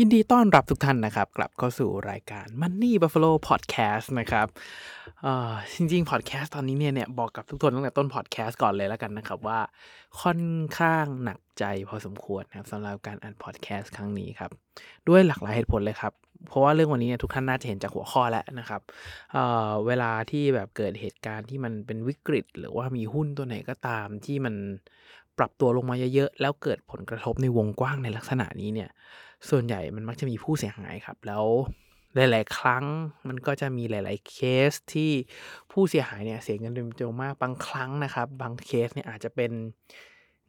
ยินดีต้อนรับทุกท่านนะครับ กลับเข้าสู่รายการ Money Buffalo Podcast นะครับจริงๆ podcast ตอนนี้เนี่ยเนี่ยบอกกับทุกคนตั้งแต่ต้น podcast ก่อนเลยแล้วกันนะครับว่าค่อนข้างหนักใจพอสมควรนะครับสำหรับการอ่าน podcast ครั้งนี้ครับ ด้วยหลากหลายเหตุผลเลยครับ เพราะว่าเรื่องวันนี้เนี่ยทุกท่านน่าจะเห็นจากหัวข้อแล้วนะครับเเวลาที่แบบเกิดเหตุการณ์ที่มันเป็นวิกฤต หรือว่ามีหุ้นตัวไหนก็ตามที่มันปรับตัวลงมาเยอะๆแล้วเกิดผลกระทบในวงกว้างในลักษณะนี้เนี่ย ส่วนใหญ่มันมักจะมีผู้เสียหายครับ แล้วหลาย ๆ ครั้งมันก็จะมีหลาย ๆ เคสที่ผู้เสียหายเนี่ยเสียเงินเป็นจำนวนมากบางครั้งนะครับ บางเคสเนี่ยอาจจะเป็น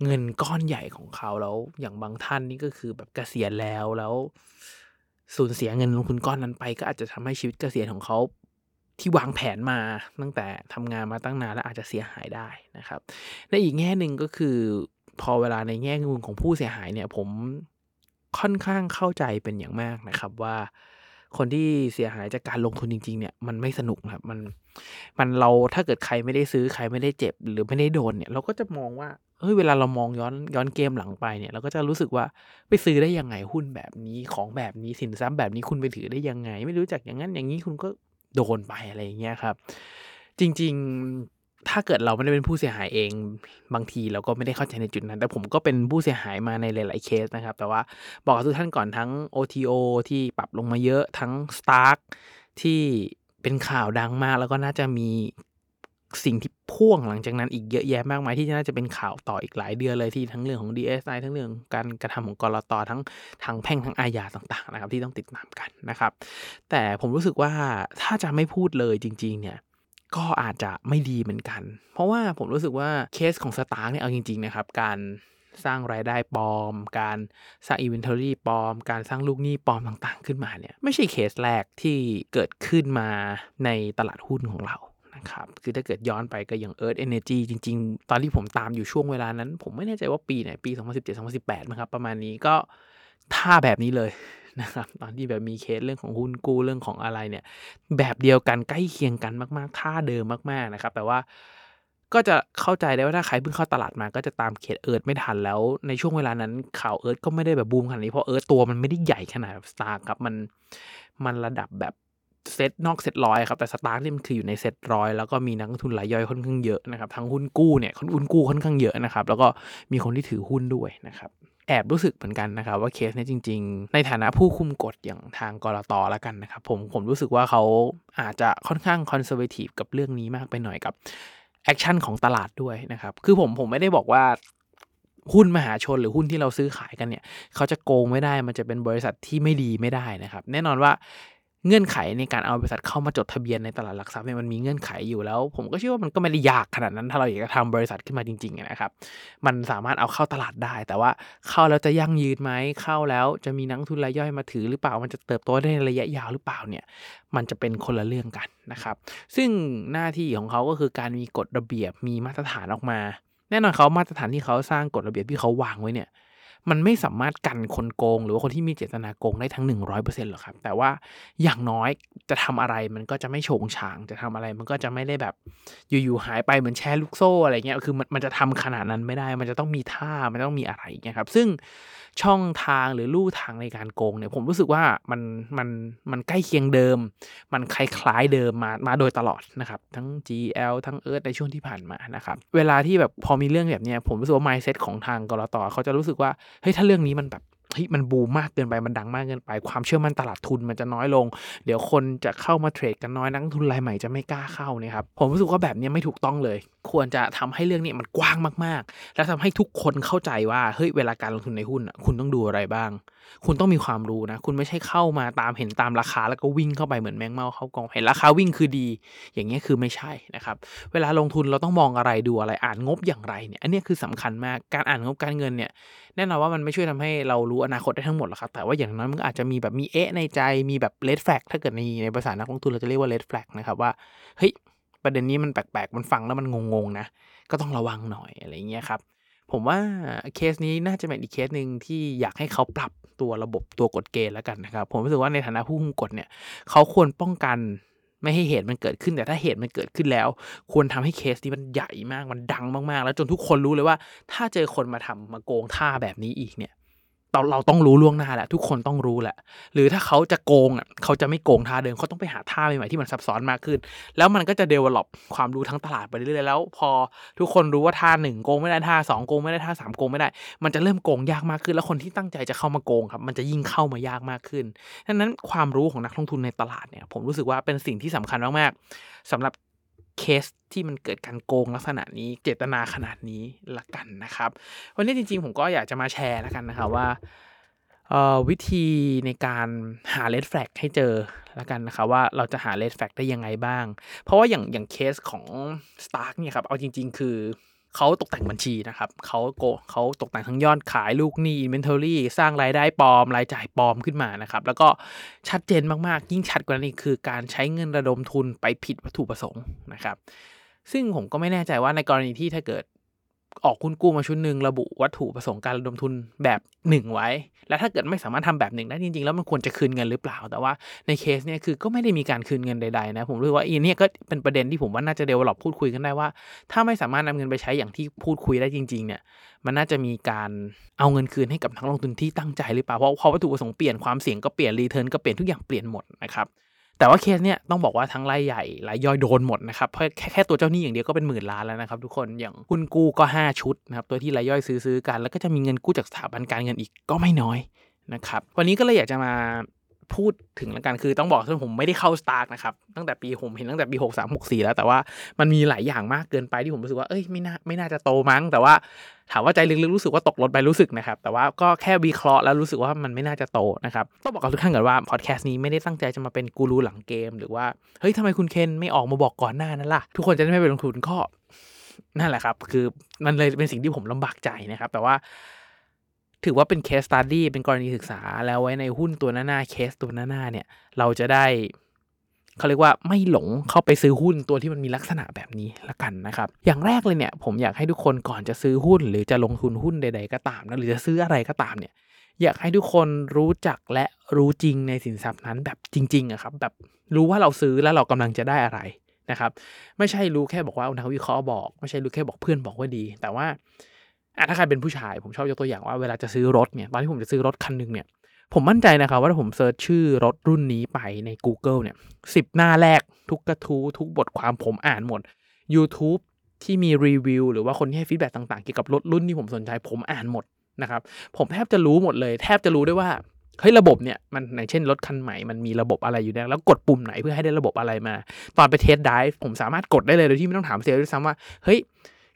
เงินก้อนใหญ่ของเขาแล้ว อย่างบางท่านนี่ก็คือแบบเกษียณแล้วแล้วสูญเสียเงินลงทุนก้อนนั้นไป ก็อาจจะทำให้ชีวิตเกษียณของเขาที่วางแผนมาตั้งแต่ทำงานมาตั้งนานแล้วอาจจะเสียหายได้นะครับในอีกแง่หนึ่งก็คือ พอเวลาในแง่มุมของผู้เสียหายเนี่ยผม ค่อนข้างเข้าใจเป็นอย่างมากนะครับว่า คนที่เสียหายจากการลงทุนจริง ๆ เนี่ยมันไม่สนุกครับมันมันเราถ้าเกิดใครไม่ได้ซื้อใครไม่ได้เจ็บ หรือไม่ได้โดนเนี่ย เราก็จะมองว่าเฮ้ยเวลาเรามองย้อนย้อนเกมหลังไปเนี่ย เราก็จะรู้สึกว่าไปซื้อได้ยังไงหุ้นแบบนี้ของแบบนี้สินทรัพย์แบบนี้คุณไปถือได้ยังไง ไม่รู้จักอย่างนั้นอย่างนี้คุณก็โดนไปอะไรอย่างเงี้ยครับ จริง ๆ ถ้าเกิดเราไม่ได้เป็นผู้เสียหายเองบางทีเราก็ไม่ได้เข้าใจในจุดนั้น แต่ผมก็เป็นผู้เสียหายมาในหลาย ๆ เคสนะครับ แต่ว่าบอกกับทุกท่านก่อนทั้ง OTO ที่ปรับลงมาเยอะทั้ง Stark ที่เป็นข่าวดังมาก แล้วก็น่าจะมีสิ่งที่พ่วงหลังจากนั้นอีกเยอะแยะมากมายที่น่าจะเป็นข่าวต่ออีกหลายเดือนเลยที่ทั้งเรื่องของ DSI ทั้งเรื่องการกระทำของกรตทั้งทางแพ่งทั้งอาญาต่าง ๆ นะครับ ที่ต้องติดตามกันนะครับ แต่ผมรู้สึกว่าถ้าจะไม่พูดเลยจริง ๆ เนี่ย ก็อาจจะไม่ดีเหมือนกัน เพราะว่าผมรู้สึกว่าเคสของสตาร์เนี่ยเอาจริง ๆ นะครับ การสร้างรายได้ปลอม การสร้าง inventory ปลอม การสร้างลูกหนี้ปลอมต่างๆ ขึ้นมาเนี่ยไม่ใช่เคสแรกที่เกิดขึ้นมาในตลาดหุ้นของเรานะครับคือถ้าเกิดย้อนไปก็อย่าง Earth Energy จริง ๆ ตอนที่ผมตามอยู่ช่วงเวลานั้น ผมไม่แน่ใจว่าปีไหนปี 2017-2018นะครับประมาณนี้ก็ท่าแบบนี้เลย นะครับตอนที่แบบมีเคสเรื่องของหุ้นกู้เรื่องของอะไรเนี่ย แบบเดียวกันใกล้เคียงกันมากๆท่าเดิมมากๆนะครับแต่ว่าก็จะเข้าใจได้ว่าถ้าใครเพิ่งเข้าตลาดมาก็จะตามเคสเอิร์ธไม่ทันแล้ว ในช่วงเวลานั้นข่าวเอิร์ธก็ไม่ได้แบบบูมขนาดนี้เพราะเอิร์ธตัวมันไม่ได้ใหญ่ขนาดสตาร์คครับมันมันระดับแบบเซตนอกเซตร้อยครับแต่สตาร์คนี่มันคืออยู่ในเซตร้อยแล้วก็มีนักทุนรายย่อยค่อนข้างเยอะนะครับทั้งหุ้นกู้เนี่ยคนหุ้นกู้ค่อนข้างเยอะนะครับแล้วก็มีคนที่ถือหุ้นด้วยนะครับ แอบรู้สึกเหมือนกันนะครับว่าเคสนี้จริง ๆ ในฐานะผู้คุมกฎอย่างทางกลตแล้วกันนะครับผมผมรู้สึกว่าเขาอาจจะค่อนข้าง conservative กับเรื่องนี้มากไปหน่อยกับ action ของตลาดด้วยนะครับ คือผมผมไม่ได้บอกว่าหุ้นมหาชนหรือหุ้นที่เราซื้อขายกันเนี่ย เขาจะโกงไม่ได้มันจะเป็นบริษัทที่ไม่ดีไม่ได้นะครับ แน่นอนว่า เงื่อนไขในการเอาบริษัทเข้ามาจดทะเบียนในตลาดหลักทรัพย์เนี่ยมันมีเงื่อนไขอยู่แล้ว ผมก็เชื่อว่ามันก็ไม่ได้ยากขนาดนั้นถ้าเราอยากจะทำบริษัทขึ้นมาจริงๆนะครับ มันสามารถเอาเข้าตลาดได้ แต่ว่าเข้าแล้วจะยั่งยืนไหมเข้าแล้วจะมีนักทุนรายย่อยมาถือหรือเปล่ามันจะเติบโตได้ในระยะยาวหรือเปล่าเนี่ยมันจะเป็นคนละเรื่องกันนะครับ ซึ่งหน้าที่ของเขาก็คือการมีกฎระเบียบมีมาตรฐานออกมา แน่นอนเขามาตรฐานที่เขาสร้างกฎระเบียบที่เขาวางไว้เนี่ย มันไม่สามารถกันคนโกง หรือว่าคนที่มีเจตนาโกงได้ทั้ง 100%หรอกครับ แต่ว่าอย่างน้อยจะทำอะไรมันก็จะไม่โฉงฉาง จะทำอะไรมันก็จะไม่ได้แบบ อยู่ๆหายไปเหมือนแชร์ลูกโซ่อะไรเงี้ยคือมันมันจะทำขนาดนั้นไม่ได้ มันจะต้องมีท่ามันต้องมีอะไรเงี้ยครับซึ่งช่องทางหรือลู่ทางในการโกงเนี่ยผมรู้สึกว่ามันมันมันใกล้เคียงเดิม มันคล้ายๆเดิมมามาโดยตลอดนะครับ ทั้ง GL ทั้งเอิร์ธในช่วงที่ผ่านมานะครับ เวลาที่แบบพอมีเรื่องแบบเนี้ยผมรู้สึกว่า mindset ของทางกรตเขาจะรู้สึกว่าเฮ้ยถ้าเรื่องนี้มันแบบเฮ้ยมันบูมมากเกินไปมันดังมากเกินไป ความเชื่อมั่นตลาดทุนมันจะน้อยลง เดี๋ยวคนจะเข้ามาเทรดกันน้อยนักทุนรายใหม่จะไม่กล้าเข้านี่ครับผมรู้สึกว่าแบบนี้ไม่ถูกต้องเลย ควรจะทำให้เรื่องนี้มันกว้างมาก ๆ แล้วทำให้ทุกคนเข้าใจว่าเฮ้ยเวลาการลงทุนในหุ้นอะคุณต้องดูอะไรบ้าง คุณต้องมีความรู้นะ คุณไม่ใช่เข้ามาตามเห็นตามราคา แล้วก็วิ่งเข้าไปเหมือนแมงเมาเข้ากองเห็นราคาวิ่งคือดี อย่างเงี้ยคือไม่ใช่นะครับ เวลาลงทุนเราต้องมองอะไรดูอะไรอ่านงบอย่างไรเนี่ยอันนี้คือสำคัญมากการอ่านงบการเงินเนี่ยแน่นอนว่ามันไม่ช่วยทำให้เรารู้อนาคตได้ทั้งหมดหรอกครับแต่ว่าอย่างน้อยมันอาจจะมีแบบมีเอะในใจมีแบบเลดแฟกถ้าเกิดในในภาษานักลงทุนเราจะเรียกว่าเลดแฟกนะครับว่าเฮ้ย ประเด็นนี้มันแปลกๆ มันฟังแล้วมันงงๆนะ ก็ต้องระวังหน่อยอะไรเงี้ยครับ ผมว่าเคสนี้น่าจะเป็นอีกเคสหนึ่งที่อยากให้เขาปรับตัวระบบตัวกฎเกณฑ์แล้วกันนะครับ ผมรู้สึกว่าในฐานะผู้คุมกฎเนี่ย เขาควรป้องกันไม่ให้เหตุมันเกิดขึ้น แต่ถ้าเหตุมันเกิดขึ้นแล้ว ควรทำให้เคสนี้มันใหญ่มากมันดังมากๆ แล้วจนทุกคนรู้เลยว่า ถ้าเจอคนมาทำมาโกงท่าแบบนี้อีกเนี่ย เราเราต้องรู้ล่วงหน้าแหละทุกคนต้องรู้แหละ หรือถ้าเขาจะโกงอะเขาจะไม่โกงท่าเดิมเขาต้องไปหาท่าใหม่ๆที่มันซับซ้อนมากขึ้น แล้วมันก็จะเดเวล็อปความรู้ทั้งตลาดไปเรื่อยๆแล้วพอทุกคนรู้ว่าท่าหนึ่งโกงไม่ได้ท่าสองโกงไม่ได้ท่าสามโกงไม่ได้ มันจะเริ่มโกงยากมากขึ้น แล้วคนที่ตั้งใจจะเข้ามาโกงครับมันจะยิ่งเข้ามายากมากขึ้นดังนั้นความรู้ของนักลงทุนในตลาดเนี่ยผมรู้สึกว่าเป็นสิ่งที่สำคัญมากๆสำหรับ เคสที่มันเกิดการโกงลักษณะนี้เจตนาขนาดนี้ละกันนะครับ วันนี้จริงๆ ผมก็อยากจะมาแชร์แล้วกันนะครับว่าวิธีในการหาเลดแฟลกให้เจอแล้วกันนะครับว่าเราจะหาเลดแฟลกได้ยังไงบ้าง เพราะว่าอย่างอย่างเคสของ Stark เนี่ยครับเอาจริง ๆ คือ เขาตกแต่งบัญชีนะครับเขาโกเขาตกแต่งทั้งยอดขายลูกหนี้ inventory สร้างรายได้ปลอม รายจ่ายปลอมขึ้นมานะครับ แล้วก็ชัดเจนมากๆ ยิ่งชัดกว่านั้นอีกคือการใช้เงินระดมทุนไปผิดวัตถุประสงค์นะครับ ซึ่งผมก็ไม่แน่ใจว่าในกรณีที่ถ้าเกิด ออกคุณกู้มาชุดหนึ่งระบุวัตถุประสงค์การระดมทุนแบบหนึ่งไว้ แล้วถ้าเกิดไม่สามารถทำแบบหนึ่งได้จริงๆ แล้วมันควรจะคืนเงินหรือเปล่า แต่ว่าในเคสเนี่ยคือก็ไม่ได้มีการคืนเงินใดๆนะ ผมรู้ว่าอันนี้ก็เป็นประเด็นที่ผมว่าน่าจะ develop พูดคุยกันได้ว่า ถ้าไม่สามารถนำเงินไปใช้อย่างที่พูดคุยได้จริง ๆ เนี่ย มันน่าจะมีการเอาเงินคืนให้กับนักลงทุนที่ตั้งใจหรือเปล่าเพราะพอวัตถุประสงค์เปลี่ยนความเสี่ยงก็เปลี่ยน return ก็เปลี่ยนทุกอย่างเปลี่ยนหมดนะครับ แต่ว่าเคสเนี่ยต้องบอกว่าทั้งรายใหญ่รายย่อยโดนหมดนะครับเพราะแค่แค่ตัวเจ้าหนี้อย่างเดียวก็เป็นหมื่นล้านแล้วนะครับทุกคนอย่างหุ้นกู้ก็ 5 ชุดนะครับตัวที่รายย่อยซื้อซื้อกัน แล้วก็จะมีเงินกู้จากสถาบันการเงินอีกก็ไม่น้อยนะครับวันนี้ก็เลยอยากจะมา พูดถึงแล้วกันคือต้องบอกว่าผมไม่ได้เข้าสตาร์กนะครับตั้งแต่ปีผมเห็นตั้งแต่ปี6 3 6 4แล้วแต่ว่ามันมีหลายอย่างมากเกินไปที่ผมรู้สึกว่าเอ้ยไม่น่าไม่น่าจะโตมั้ง แต่ว่าถามว่าใจลึกๆรู้สึกว่าตกรถไปรู้สึกนะครับ แต่ว่าก็แค่วิเคราะห์แล้วรู้สึกว่ามันไม่น่าจะโตนะครับต้องบอกกับทุกท่านก่อนว่าพอดแคสต์นี้ไม่ได้ตั้งใจจะมาเป็นกูรูหลังเกม หรือว่าเฮ้ยทำไมคุณเคนไม่ออกมาบอกก่อนหน้านั้นล่ะ ทุกคนจะได้ไม่ไปลงทุนก็นั่นแหละครับ คือมันเลยเป็นสิ่งที่ผมลำบากใจนะครับ แต่ว่า ถือว่าเป็นเคสตัดดี้เป็นกรณีศึกษาแล้วไว้ในหุ้นตัวหน้าๆเคสตัวหน้าๆเนี่ย เราจะได้เขาเรียกว่าไม่หลงเข้าไปซื้อหุ้นตัวที่มันมีลักษณะแบบนี้ละกันนะครับ อย่างแรกเลยเนี่ย ผมอยากให้ทุกคนก่อนจะซื้อหุ้น หรือจะลงทุนหุ้นใด ๆ ก็ตามนะหรือจะซื้ออะไรก็ตามเนี่ย อยากให้ทุกคนรู้จักและรู้จริงในสินทรัพย์นั้นแบบจริงๆอะครับ แบบรู้ว่าเราซื้อแล้วเรากำลังจะได้อะไรนะครับ ไม่ใช่รู้แค่บอกว่านักวิเคราะห์บอก ไม่ใช่รู้แค่บอกเพื่อนบอกว่าดี แต่ว่า ถ้าใครเป็นผู้ชายผมชอบยกตัวอย่างว่าเวลาจะซื้อรถเนี่ยตอนที่ผมจะซื้อรถคันหนึ่งเนี่ยผมมั่นใจนะครับว่าถ้าผม search ชื่อรถรุ่นนี้ไปใน Google เนี่ยสิบหน้าแรกทุกกระทู้ทุกบทความผมอ่านหมด YouTube ที่มีรีวิวหรือว่าคนที่ให้ feedback ต่างๆ เกี่ยวกับรถรุ่นที่ผมสนใจผมอ่านหมดนะครับผมแทบจะรู้หมดเลย แทบจะรู้ได้ว่าเฮ้ยระบบเนี่ยมันอย่างเช่นรถคันใหม่มันมีระบบอะไรอยู่เนี่ยแล้วกดปุ่มไหนเพื่อให้ได้ระบบอะไรมา ตอนไป test drive ผมสามารถกดได้เลยโดยที่ไม่ต้องถามเซลล์ด้วยซ้ำว่าเฮ้ย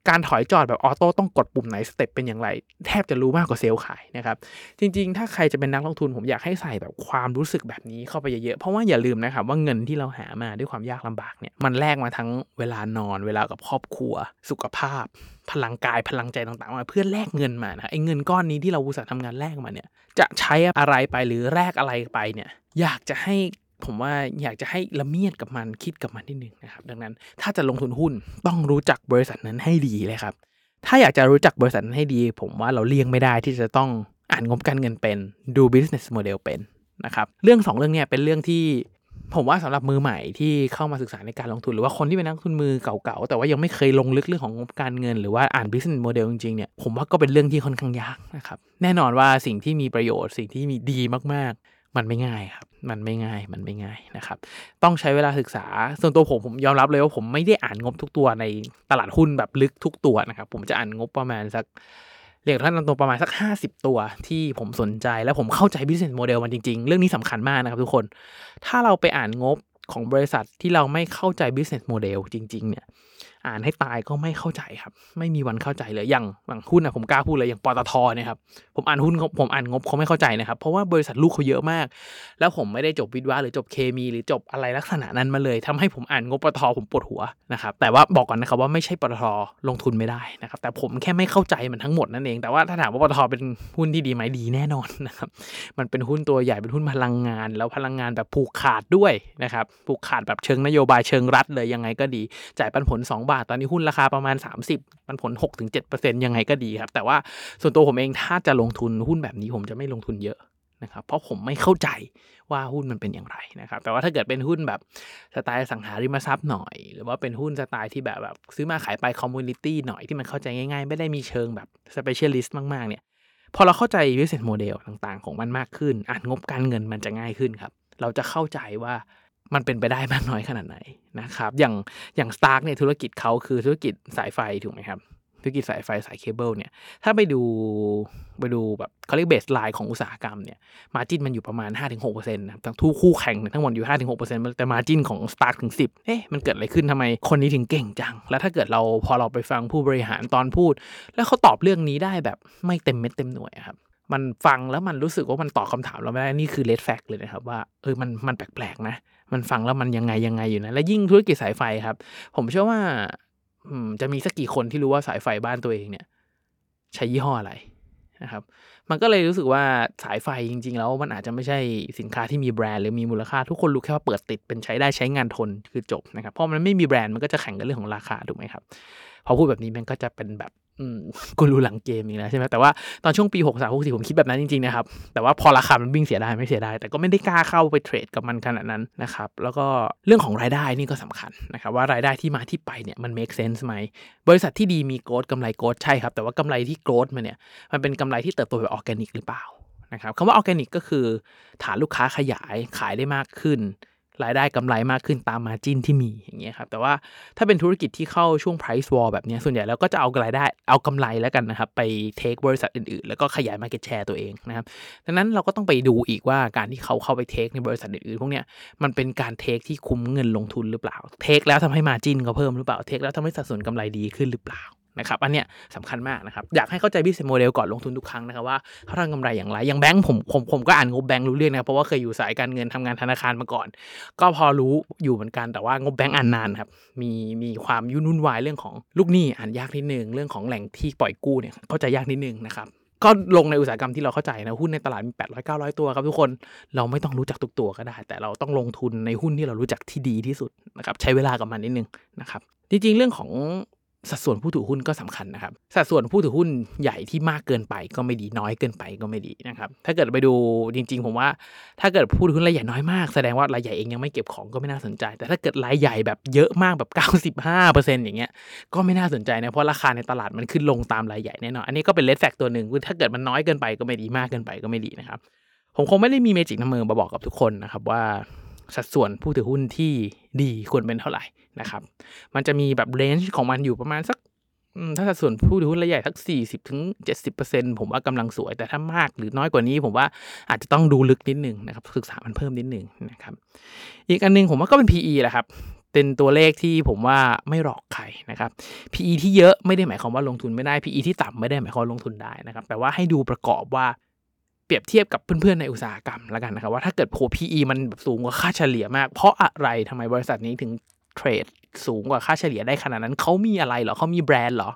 การถอยจอดแบบ auto ต้องกดปุ่มไหน step เป็นอย่างไร แทบจะรู้มากกว่าเซลล์ขายนะครับ จริงๆ ถ้าใครจะเป็นนักลงทุนผมอยากให้ใส่แบบความรู้สึกแบบนี้เข้าไปเยอะๆ เพราะว่าอย่าลืมนะครับว่าเงินที่เราหามาด้วยความยากลำบากเนี่ยมันแลกมาทั้งเวลานอนเวลากับครอบครัว สุขภาพ พลังกายพลังใจต่างๆมาเพื่อแลกเงินมานะไอ้เงินก้อนนี้ที่เราอุตส่าห์ทำงานแลกมาเนี่ยจะใช้อะไรไปหรือแลกอะไรไปเนี่ยอยากจะให้ ผมว่าอยากจะให้ละเมียดกับมันคิดกับมันนิดนึงนะครับ ดังนั้นถ้าจะลงทุนหุ้นต้องรู้จักบริษัทนั้นให้ดีเลยครับ ถ้าอยากจะรู้จักบริษัทนั้นให้ดี ผมว่าเราเลี่ยงไม่ได้ที่จะต้องอ่านงบการเงินเป็นดู business model เป็นนะครับเรื่องสองเรื่องเนี้ยเป็นเรื่องที่ผมว่าสำหรับมือใหม่ที่เข้ามาศึกษาในการลงทุน หรือว่าคนที่เป็นนักทุนมือเก่าๆ แต่ว่ายังไม่เคยลงลึกเรื่องของงบการเงิน หรือว่าอ่าน business model จริงๆเนี่ยผมว่าก็เป็นเรื่องที่ค่อนข้างยากนะครับ แน่นอนว่าสิ่งที่มีประโยชน์สิ่งที่มีดีมาก มันไม่ง่ายครับ มันไม่ง่าย มันไม่ง่ายนะครับ ต้องใช้เวลาศึกษา ส่วนตัวผมผมยอมรับเลยว่าผมไม่ได้อ่านงบทุกตัวในตลาดหุ้นแบบลึกทุกตัวนะครับ ผมจะอ่านงบประมาณสักเรียกท่านตัวประมาณสัก 50 ตัวที่ผมสนใจ และผมเข้าใจ business model มันจริง ๆ เรื่องนี้สำคัญมากนะครับทุกคน ถ้าเราไปอ่านงบของบริษัทที่เราไม่เข้าใจ business model จริง ๆ เนี่ย อ่านให้ตายก็ไม่เข้าใจครับ ไม่มีวันเข้าใจเลยอย่างอย่างหุ้นนะผมกล้าพูดเลยอย่างปตทเนี่ยครับผมอ่านหุ้นผมอ่านงบเขาไม่เข้าใจนะครับ เพราะว่าบริษัทลูกเขาเยอะมาก แล้วผมไม่ได้จบวิทวะหรือจบเคมีหรือจบอะไรลักษณะนั้นมาเลยทำให้ผมอ่านงบปตทผมปวดหัวนะครับแต่ว่าบอกก่อนนะครับว่าไม่ใช่ปตทลงทุนไม่ได้นะครับ แต่ผมแค่ไม่เข้าใจมันทั้งหมดนั่นเอง แต่ว่าถ้าถามว่าปตทเป็นหุ้นที่ดีไหมดีแน่นอนนะครับมันเป็นหุ้นตัวใหญ่เป็นหุ้นพลังงาน แล้วพลังงานแบบผูกขาดด้วยนะครับผูกขาดแบบเชิงนโยบายเชิงรัฐเลยยังไงก็ดีจ่ายปันผล2บาท ตอนนี้หุ้นราคาประมาณ 30 ปันผล 6-7%ยังไงก็ดีครับ แต่ว่าส่วนตัวผมเองถ้าจะลงทุนหุ้นแบบนี้ผมจะไม่ลงทุนเยอะนะครับเพราะผมไม่เข้าใจว่าหุ้นมันเป็นอย่างไรนะครับ แต่ว่าถ้าเกิดเป็นหุ้นแบบสไตล์อสังหาริมทรัพย์หน่อย หรือว่าเป็นหุ้นสไตล์ที่แบบแบบซื้อมาขายไป commodity หน่อยที่มันเข้าใจง่ายๆ ไม่ได้มีเชิงแบบ specialist มากๆ เนี่ย พอเราเข้าใจ business model ต่างๆ ของมันมากขึ้น อ่านงบการเงินมันจะง่ายขึ้นครับ เราจะเข้าใจว่า มันเป็นไปได้มากน้อยขนาดไหนนะครับ อย่างอย่าง STARK เนี่ยธุรกิจเขาคือธุรกิจสายไฟถูกไหมครับธุรกิจสายไฟสายเคเบิลเนี่ยถ้าไปดูไปดูแบบเขาเรียก baseline ของอุตสาหกรรมเนี่ย margin มันอยู่ประมาณ 5-6%นะทั้งทุกคู่แข่งทั้งหมดอยู่ 5-6%แต่ margin ของ STARK ถึง 10เอ๊ะมันเกิดอะไรขึ้นทำไมคนนี้ถึงเก่งจัง แล้วถ้าเกิดเราพอเราไปฟังผู้บริหารตอนพูด แล้วเขาตอบเรื่องนี้ได้แบบไม่เต็มเม็ดเต็มหน่วยครับ มันฟังแล้วมันรู้สึกว่ามันตอบคาถามเราไม่ได้นี่คือเลดแฟกเลยนะครับว่าเออมันมันแปลกๆนะ มันฟังแล้วมันยังไงยังไงอยู่นะและยิ่งธุรกิจสายไฟครับ ผมเชื่อว่าจะมีสักกี่คนที่รู้ว่าสายไฟบ้านตัวเองเนี่ย ใช้ยี่ห้ออะไรนะครับมันก็เลยรู้สึกว่าสายไฟจริง ๆ แล้วมันอาจจะไม่ใช่สินค้าที่มีแบรนด์หรือมีมูลค่า ทุกคนรู้แค่ว่าเปิดติดเป็นใช้ได้ใช้งานทนคือจบนะครับเพราะมันไม่มีแบรนด์มันก็จะแข่งกันเรื่องของราคาถูกไหมครับพอพูดแบบนี้มันก็จะเป็นแบบ กูรู้หลังเกมอีกแล้วใช่ไหมแต่ว่าตอนช่วงปี6 3 6 4ผมคิดแบบนั้นจริงๆนะครับ แต่ว่าพอราคามันวิ่งเสียได้ไม่เสียได้แต่ก็ไม่ได้กล้าเข้าไปเทรดกับมันขนาดนั้นนะครับ แล้วก็เรื่องของรายได้นี่ก็สำคัญนะครับว่ารายได้ที่มาที่ไปเนี่ยมัน make sense ไหม บริษัทที่ดีมี growth กำไร growth ใช่ครับ แต่ว่ากำไรที่ growth มันเนี่ยมันเป็นกำไรที่เติบโตแบบออร์แกนิกหรือเปล่านะครับคำว่าออร์แกนิกก็คือฐานลูกค้าขยายขายได้มากขึ้น รายได้กำไรมากขึ้นตาม margin ที่มีอย่างเงี้ยครับแต่ว่าถ้าเป็นธุรกิจที่เข้าช่วง price war แบบนี้ส่วนใหญ่แล้วก็จะเอารายได้เอากำไรแล้วกันนะครับ ไปเทคบริษัทอื่นๆ แล้วก็ขยาย market share ตัวเองนะครับดังนั้นเราก็ต้องไปดูอีกว่าการที่เขาเข้าไปเทคในบริษัทอื่นๆพวกเนี้ยมันเป็นการเทคที่คุ้มเงินลงทุนหรือเปล่าเทคแล้วทำให้มาจินเขาเพิ่มหรือเปล่าเทคแล้วทำให้สัดส่วนกำไรดีขึ้นหรือเปล่า นะครับอันเนี้ยสำคัญมากนะครับ อยากให้เข้าใจ business model ก่อนลงทุนทุกครั้งนะครับว่าเขาทำกำไรอย่างไร อย่างแบงค์ผมผมผมก็อ่านงบแบงค์รู้เรื่องนะเพราะว่าเคยอยู่สายการเงินทำงานธนาคารมาก่อน ก็พอรู้อยู่เหมือนกันแต่ว่างบแบงค์อ่านนานครับมีมีความยุ่นวุ่นวายเรื่องของลูกหนี้อ่านยากนิดนึงเรื่องของแหล่งที่ปล่อยกู้เนี่ยเข้าใจยากนิดนึงนะครับก็ลงในอุตสาหกรรมที่เราเข้าใจนะหุ้นในตลาดมี 800 900 ตัวครับทุกคนเราไม่ต้องรู้จักทุกตัวก็ได้ แต่เราต้องลงทุนในหุ้นที่เรารู้จักที่ดีที่สุดนะครับใช้เวลากับมันนิดนึงนะครับจริงๆเรื่องของ สัดส่วนผู้ถือหุ้นก็สำคัญนะครับ สัดส่วนผู้ถือหุ้นใหญ่ที่มากเกินไปก็ไม่ดีน้อยเกินไปก็ไม่ดีนะครับ ถ้าเกิดไปดูจริง ๆ ผมว่า ถ้าเกิดผู้ถือหุ้นรายใหญ่น้อยมากแสดงว่ารายใหญ่เองยังไม่เก็บของก็ไม่น่าสนใจ แต่ถ้าเกิดรายใหญ่แบบเยอะมากแบบ 95%อย่างเงี้ยก็ไม่น่าสนใจนะเพราะราคาในตลาดมันขึ้นลงตามรายใหญ่แน่นอนอันนี้ก็เป็นเลดแฟกตัวหนึ่งคือถ้าเกิดมันน้อยเกินไปก็ไม่ดีมากเกินไปก็ไม่ดีนะครับ ผมคงไม่ได้มีเมจิกน้ำมือมาบอกกับทุกคนนะครับว่าสัดส่วนผู้ถือหุ้นที่ดีควรเป็นเท่าไหร่ นะครับ มันจะมีแบบเรนจ์ของมันอยู่ประมาณสักถ้าสัดส่วนผู้ถือหุ้นรายใหญ่สักสี่สิบถึงเจ็ดสิบเปอร์เซ็นผมว่ากำลังสวย แต่ถ้ามากหรือน้อยกว่านี้ ผมว่าอาจจะต้องดูลึกนิดหนึ่งนะครับ ศึกษามันเพิ่มนิดหนึ่งนะครับ อีกอันนึงผมว่าก็เป็น PE แหละครับ เป็นตัวเลขที่ผมว่าไม่หลอกใครนะครับ PE ที่เยอะไม่ได้หมายความว่าลงทุนไม่ได้ PE ที่ต่ำไม่ได้หมายความลงทุนได้นะครับ แต่ว่าให้ดูประกอบว่าเปรียบเทียบกับเพื่อนๆในอุตสาหกรรมแล้วกันนะครับว่าถ้าเกิดโผ PE มันสูงกว่าค่าเฉลี่ยมาก เพราะอะไรทำไมบริษัทนี้ถึง เทรดสูงกว่าค่าเฉลี่ยได้ขนาดนั้น เขามีอะไรเหรอเขามีแบรนด์เหรอ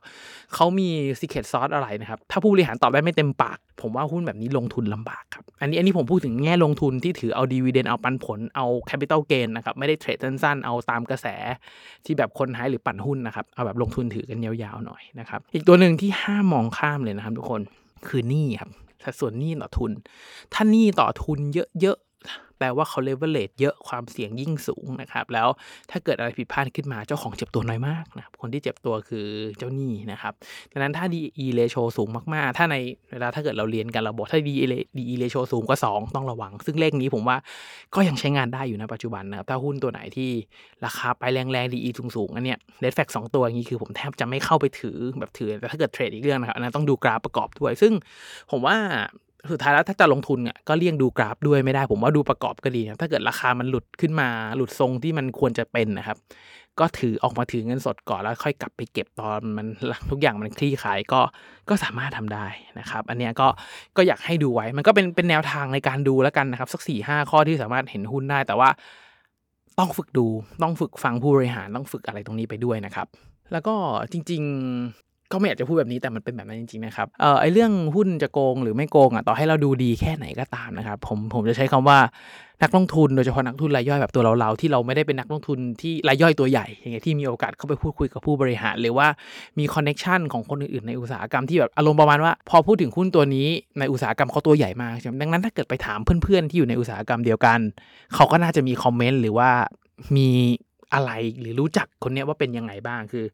เขามี secret sauce อะไรนะครับ ถ้าผู้บริหารตอบได้ไม่เต็มปาก ผมว่าหุ้นแบบนี้ลงทุนลำบากครับ อันนี้อันนี้ผมพูดถึงแง่ลงทุนที่ถือเอา dividend เอาปันผลเอา capital gain นะครับ ไม่ได้เทรดสั้นๆ เอาตามกระแสที่แบบคนหายหรือปั่นหุ้นนะครับ เอาแบบลงทุนถือกันยาวๆหน่อยนะครับ อีกตัวหนึ่งที่ห้ามมองข้ามเลยนะครับ ทุกคนคือหนี้ครับสัดส่วนหนี้ต่อทุน ถ้าหนี้ต่อทุนเยอะ แปลว่าเขาเลเวลเลตเยอะความเสี่ยงยิ่งสูงนะครับ แล้วถ้าเกิดอะไรผิดพลาดขึ้นมาเจ้าของเจ็บตัวน้อยมากนะคนที่เจ็บตัวคือเจ้าหนี้นะครับดังนั้นถ้า DE ratio สูงมากๆ ถ้าในเวลาถ้าเกิดเราเรียนกันเราบอกถ้า DE ratio สูงกว่า 2 ต้องระวัง ซึ่งเลขนี้ผมว่าก็ยังใช้งานได้อยู่นะปัจจุบันนะครับถ้าหุ้นตัวไหนที่ราคาไปแรงๆ DE สูงๆอันเนี้ยเดดแฟกสองตัวอย่างนี้คือผมแทบจะไม่เข้าไปถือแบบถือแต่ถ้าเกิดเทรดอีกเรื่องนะครับอันนั้นต้องดูกราฟประกอบด้วย ซึ่งผมว่า สุดท้ายแล้วถ้าจะลงทุนอะก็เลี่ยงดูกราฟด้วยไม่ได้ ผมว่าดูประกอบก็ดีนะถ้าเกิดราคามันหลุดขึ้นมาหลุดทรงที่มันควรจะเป็นนะครับ ก็ถือออกมาถือเงินสดก่อนแล้วค่อยกลับไปเก็บตอนมันทุกอย่างมันคลี่คลายก็ก็สามารถทำได้นะครับ อันนี้ก็ก็อยากให้ดูไว้มันก็เป็นเป็นแนวทางในการดูแล้วกันนะครับ สักสี่ห้าข้อที่สามารถเห็นหุ้นได้แต่ว่าต้องฝึกดูต้องฝึกฟังผู้บริหารต้องฝึกอะไรตรงนี้ไปด้วยนะครับ แล้วก็จริง ๆก็ไม่อยากจะพูดแบบนี้แต่มันเป็นแบบนั้นจริงๆนะครับเอ่อไอเรื่องหุ้นจะโกงหรือไม่โกงอะต่อให้เราดูดีแค่ไหนก็ตามนะครับผมผมจะใช้คำว่านักลงทุนโดยเฉพาะนักลงทุนรายย่อยแบบตัวเราๆที่เราไม่ได้เป็นนักลงทุนที่รายย่อยตัวใหญ่อย่างเงี้ยที่มีโอกาสเข้าไปพูดคุยกับผู้บริหาร หรือว่ามี connection ของคนอื่นๆในอุตสาหกรรมที่แบบอารมณ์ประมาณว่า พอพูดถึงหุ้นตัวนี้ในอุตสาหกรรมเขาตัวใหญ่มากใช่ไหมดังนั้นถ้าเกิดไปถามเพื่อนๆที่อยู่ในอุตสาหกรรมเดียวกัน เขาก็น่าจะมี comment หรือว่ามีอะไรหรือรู้จักคนเนี้ยว่าเป็นยังไงบ้างคือ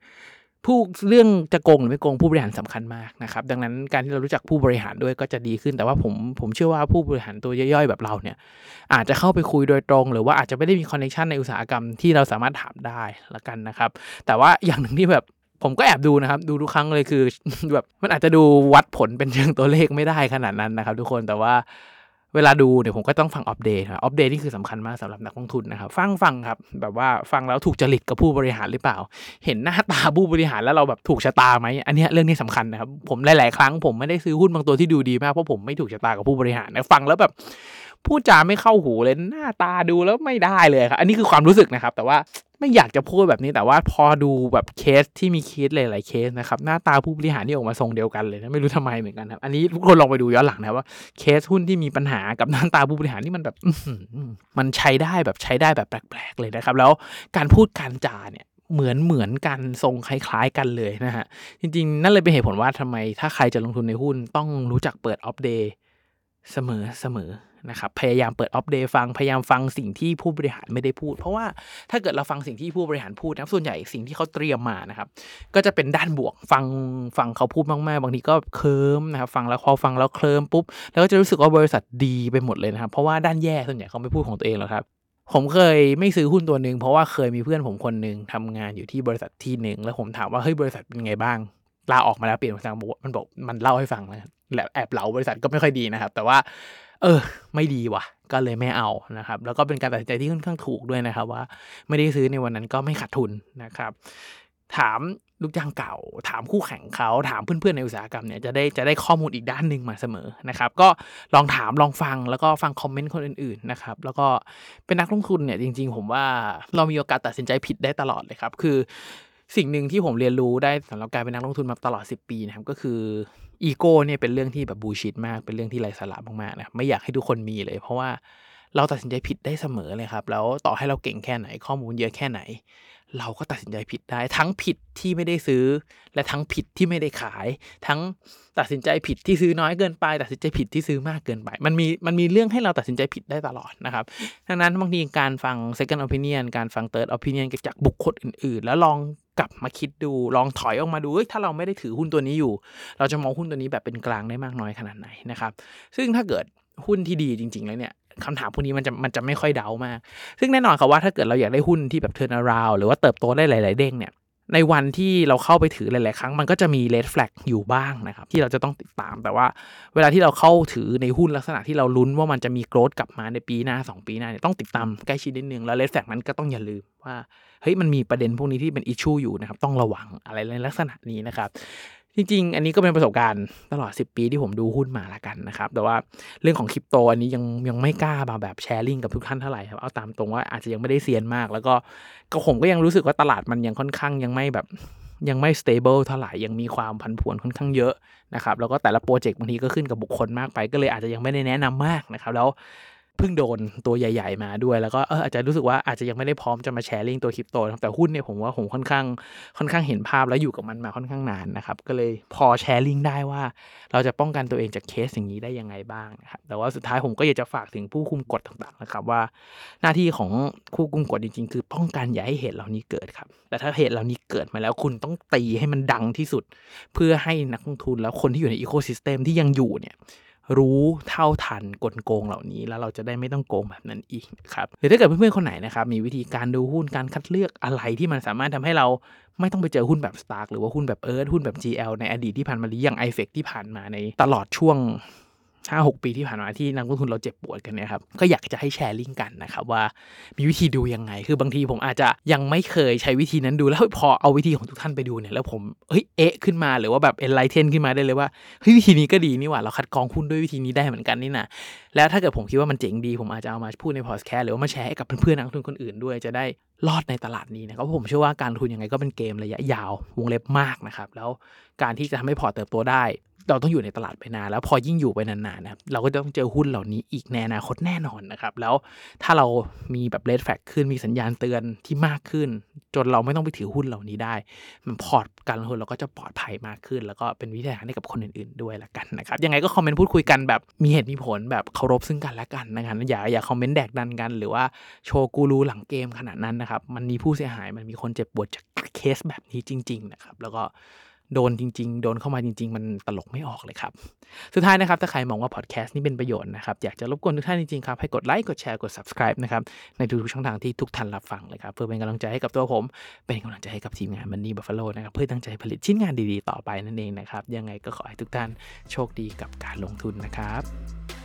คือเรื่องจะโกงหรือไม่โกงผู้บริหารสำคัญมากนะครับดังนั้นการที่เรารู้จักผู้บริหารด้วยก็จะดีขึ้นแต่ว่าผมผมเชื่อว่าผู้บริหารตัวย่อยๆแบบเราเนี่ยอาจจะเข้าไปคุยโดยตรง หรือว่าอาจจะไม่ได้มี connection ในอุตสาหกรรมที่เราสามารถถามได้ละกันนะครับ แต่ว่าอย่างหนึ่งที่แบบผมก็แอบดูนะครับ ดูทุกครั้งเลยคือแบบมันอาจจะดูวัดผลเป็นเชิงตัวเลขไม่ได้ขนาดนั้นนะครับ ทุกคนแต่ว่า เวลาดูเนี่ยผมก็ต้องฟัง opp day opp day นี่คือสำคัญมากสำหรับนักลงทุนนะครับ ฟังฟังครับ แบบว่าฟังแล้วถูกจริตกับผู้บริหารหรือเปล่า เห็นหน้าตาผู้บริหารแล้วเราแบบถูกชะตาไหมอันนี้เรื่องนี้สำคัญนะครับ ผมหลาย ๆ ครั้งผมไม่ได้ซื้อหุ้นบางตัวที่ดูดีมากเพราะผมไม่ถูกชะตากับผู้บริหารนะฟังแล้วแบบ พูดจาไม่เข้าหูเลยหน้าตาดูแล้วไม่ได้เลยครับ อันนี้คือความรู้สึกนะครับ แต่ว่าไม่อยากจะพูดแบบนี้แต่ว่าพอดูแบบเคสที่มีเคสหลายๆเคสนะครับหน้าตาผู้บริหารที่ออกมาทรงเดียวกันเลยนะไม่รู้ทำไมเหมือนกันครับอันนี้ทุกคนลองไปดูย้อนหลังนะว่าเคสหุ้นที่มีปัญหากับหน้าตาผู้บริหารที่มันแบบมันใช้ได้แบบใช้ได้แบบแปลกๆเลยนะครับ แล้วการพูดการจาเนี่ยเหมือนเหมือนกันทรงคล้าย ๆ กันเลยนะฮะจริงๆ นั่นเลยเป็นเหตุผลว่าทำไมถ้าใครจะลงทุนในหุ้นต้องรู้จักเปิด opp day เสมอเสมอนะครับพยายามเปิดออฟเดย์ฟังพยายามฟังสิ่งที่ผู้บริหารไม่ได้พูด เพราะว่าถ้าเกิดเราฟังสิ่งที่ผู้บริหารพูดนะส่วนใหญ่สิ่งที่เขาเตรียมมานะครับ ก็จะเป็นด้านบวกฟังฟังเขาพูดมากๆ บางทีก็เคลิ้มนะครับ ฟังแล้วพอฟังแล้วเคลิ้มปุ๊บ แล้วก็จะรู้สึกว่าบริษัทดีไปหมดเลยนะครับ เพราะว่าด้านแย่ส่วนใหญ่เขาไม่พูดของตัวเองหรอกครับผมเคยไม่ซื้อหุ้นตัวหนึ่งเพราะว่าเคยมีเพื่อนผมคนหนึ่งทำงานอยู่ที่บริษัทที่หนึ่งแล้วผมถามว่าเฮ้ยบริษัทเป็นไงบ้างลาออกมาแล้วเปลี่ยนบริษัทมันบอกมันเล่าให้ฟังนะและ แอบเหล่าบริษัทก็ไม่ค่อยดีนะครับ แต่ว่า เออ ไม่ดีว่ะ ก็เลยไม่เอานะครับ แล้วก็เป็นการตัดสินใจที่ค่อนข้างถูกด้วยนะครับ ว่า ไม่ได้ซื้อในวันนั้นก็ไม่ขาดทุนนะครับ ถามลูกจ้างเก่า ถามคู่แข่งเขาถามเพื่อนๆในอุตสาหกรรมเนี่ยจะได้จะได้ข้อมูลอีกด้านหนึ่งมาเสมอนะครับ ก็ลองถามลองฟังแล้วก็ฟังคอมเมนต์คนอื่นๆนะครับ แล้วก็เป็นนักลงทุนเนี่ยจริง ๆ ผมว่าเรามีโอกาสตัดสินใจผิดได้ตลอดเลยครับ คือ สิ่งหนึ่งที่ผมเรียนรู้ได้สำหรับการเป็นนักลงทุนมาตลอด 10 ปีนะครับก็คือ อีโก้เนี่ยเป็นเรื่องที่แบบบูชิดมาก เป็นเรื่องที่ไร้สาระมากๆนะไม่อยากให้ทุกคนมีเลย เพราะว่าเราตัดสินใจผิดได้เสมอเลยครับ แล้วต่อให้เราเก่งแค่ไหน ข้อมูลเยอะแค่ไหน เราก็ตัดสินใจผิดได้ ทั้งผิดที่ไม่ได้ซื้อ และทั้งผิดที่ไม่ได้ขาย ทั้งตัดสินใจผิดที่ซื้อน้อยเกินไป ตัดสินใจผิดที่ซื้อมากเกินไป มันมีมันมีเรื่องให้เราตัดสินใจผิดได้ตลอดนะครับดังนั้นบางทีการฟัง second opinion การฟัง third opinion จากบุคคลอื่น ๆ แล้วลอง กลับมาคิดดูลองถอยออกมาดูถ้าเราไม่ได้ถือหุ้นตัวนี้อยู่ เราจะมองหุ้นตัวนี้แบบเป็นกลางได้มากน้อยขนาดไหนนะครับซึ่งถ้าเกิดหุ้นที่ดีจริง ๆ แล้วเนี่ยคำถามพวกนี้มันจะมันจะไม่ค่อยดาวน์มาก ซึ่งแน่นอนครับว่าถ้าเกิดเราอยากได้หุ้นที่แบบ turnaround หรือว่าเติบโตได้หลาย ๆ เด้งเนี่ย ในวันที่เราเข้าไปถือหลาย ๆ ครั้ง มันก็จะมี red flag อยู่บ้างนะครับ ที่เราจะต้องติดตามแต่ว่า เวลาที่เราเข้าถือในหุ้นลักษณะที่เราลุ้นว่ามันจะมี growth กลับมาในปีหน้า 2 ปีหน้าเนี่ยต้องติดตามใกล้ชิดนิดนึง แล้ว red flag นั้นก็ต้องอย่าลืมว่าเฮ้ยมันมีประเด็นพวกนี้ที่เป็นอิชชูอยู่นะครับต้องระวังอะไรในลักษณะนี้นะครับ จริงๆ อันนี้ก็เป็นประสบการณ์ตลอด 10 ปีที่ผมดูหุ้นมาละกันนะครับ แต่ว่าเรื่องของคริปโตอันนี้ยังยังไม่กล้ามาแบบแชร์ลิงกับทุกท่านเท่าไหร่ครับ เอาตามตรงว่าอาจจะยังไม่ได้เซียนมาก แล้วก็ก็ผมก็ยังรู้สึกว่าตลาดมันยังค่อนข้างยังไม่แบบยังไม่ stable เท่าไหร่ยังมีความพันผวนค่อนข้างเยอะนะครับ แล้วก็แต่ละโปรเจกต์บางทีก็ขึ้นกับบุคคลมากไป ก็เลยอาจจะยังไม่ได้แนะนำมากนะครับ แล้ว เพิ่งโดนตัวใหญ่ ๆ มาด้วย แล้วก็เอออาจจะรู้สึกว่าอาจจะยังไม่ได้พร้อมจะมา sharing ตัวคริปโตแต่หุ้นเนี่ยผมว่าผมค่อนข้างค่อนข้างเห็นภาพแล้วอยู่กับมันมาค่อนข้างนานนะครับ ก็เลยพอ sharing ได้ว่า เราจะป้องกันตัวเองจากเคสอย่างนี้ได้ยังไงบ้างนะครับแต่ว่าสุดท้ายผมก็อยากจะฝากถึงผู้คุมกฎต่างๆนะครับว่า หน้าที่ของผู้คุมกฎจริง ๆ คือป้องกันอย่าให้เหตุเหล่านี้เกิดครับแต่ถ้าเหตุเหล่านี้เกิดมาแล้วคุณต้องตีให้มันดังที่สุด เพื่อให้นักลงทุนแล้วคนที่อยู่ใน ecosystem ที่ยังอยู่เนี่ย รู้เท่าทันกลโกงเหล่านี้ แล้วเราจะได้ไม่ต้องโกงแบบนั้นอีกครับหรือถ้าเกิดเพื่อนๆคนไหนนะครับมีวิธีการดูหุ้นการคัดเลือกอะไรที่มันสามารถทำให้เราไม่ต้องไปเจอหุ้นแบบสตาร์หรือว่าหุ้นแบบเอิร์ธหุ้นแบบ GL ในอดีตที่ผ่านมาหรืออย่างไอเฟกที่ผ่านมาในตลอดช่วง ห้าหกปีที่ผ่านมาที่นักลงทุนเราเจ็บปวดกันเนี่ยครับก็อยากจะให้แชร์ลิงก์กันนะครับว่ามีวิธีดูยังไง คือบางทีผมอาจจะยังไม่เคยใช้วิธีนั้นดูแล้วพอเอาวิธีของทุกท่านไปดูเนี่ยแล้วผมเฮ้ยเอ๊ะขึ้นมาหรือว่าแบบ enlighten ขึ้นมาได้เลยว่าเฮ้ยวิธีนี้ก็ดีนี่หว่าเราคัดกรองหุ้นด้วยวิธีนี้ได้เหมือนกันนี่นะแล้วถ้าเกิดผมคิดว่ามันเจ๋งดีผมอาจจะเอามาพูดในพอดแคสต์หรือว่ามาแชร์ให้กับเพื่อนๆนักลงทุนคนอื่นด้วยจะได้รอดในตลาดนี้นะครับเพราะผมเชื่อว่าการลงทุนยังไงก็เป็นเกมระยะยาววงเล็บมากนะครับแล้วการที่จะทำให้พอร์ตเติบโตได้ เราต้องอยู่ในตลาดไปนานแล้วพอยิ่งอยู่ไปนานๆนะครับเราก็จะต้องเจอหุ้นเหล่านี้อีกในอนาคตแน่นอนนะครับ แล้วถ้าเรามีแบบ red flag ขึ้นมีสัญญาณเตือนที่มากขึ้น จนเราไม่ต้องไปถือหุ้นเหล่านี้ได้ มันพอร์ตการลงทุนเราก็จะปลอดภัยมากขึ้น แล้วก็เป็นวิธีการให้กับคนอื่นๆด้วยละกันนะครับยังไงก็คอมเมนต์พูดคุยกันแบบมีเหตุมีผลแบบเคารพซึ่งกันและกันนะครับอย่าอย่าคอมเมนต์แดกดันกัน หรือว่าโชว์กูรูหลังเกมขนาดนั้นนะครับมันมีผู้เสียหายมันมีคนเจ็บปวดจากเคสแบบนี้จริง ๆ นะครับ แล้วก็ โดนจริง ๆ โดนเข้ามาจริง ๆ มันตลกไม่ออกเลยครับ สุดท้ายนะครับ ถ้าใครมองว่าพอดแคสต์นี้เป็นประโยชน์นะครับ อยากจะรบกวนทุกท่านจริง ๆ ครับ ให้กดไลค์ กดแชร์ กด subscribe นะครับ ในทุกๆช่องทางที่ทุกท่านรับฟังเลยครับ เพื่อเป็นกำลังใจให้กับตัวผม เป็นกำลังใจให้กับทีมงานมันนี่บัฟฟาโลนะครับ เพื่อตั้งใจผลิตชิ้นงานดีๆ ต่อไปนั่นเองนะครับ ยังไงก็ขอให้ทุกท่านโชคดีกับการลงทุนนะครับ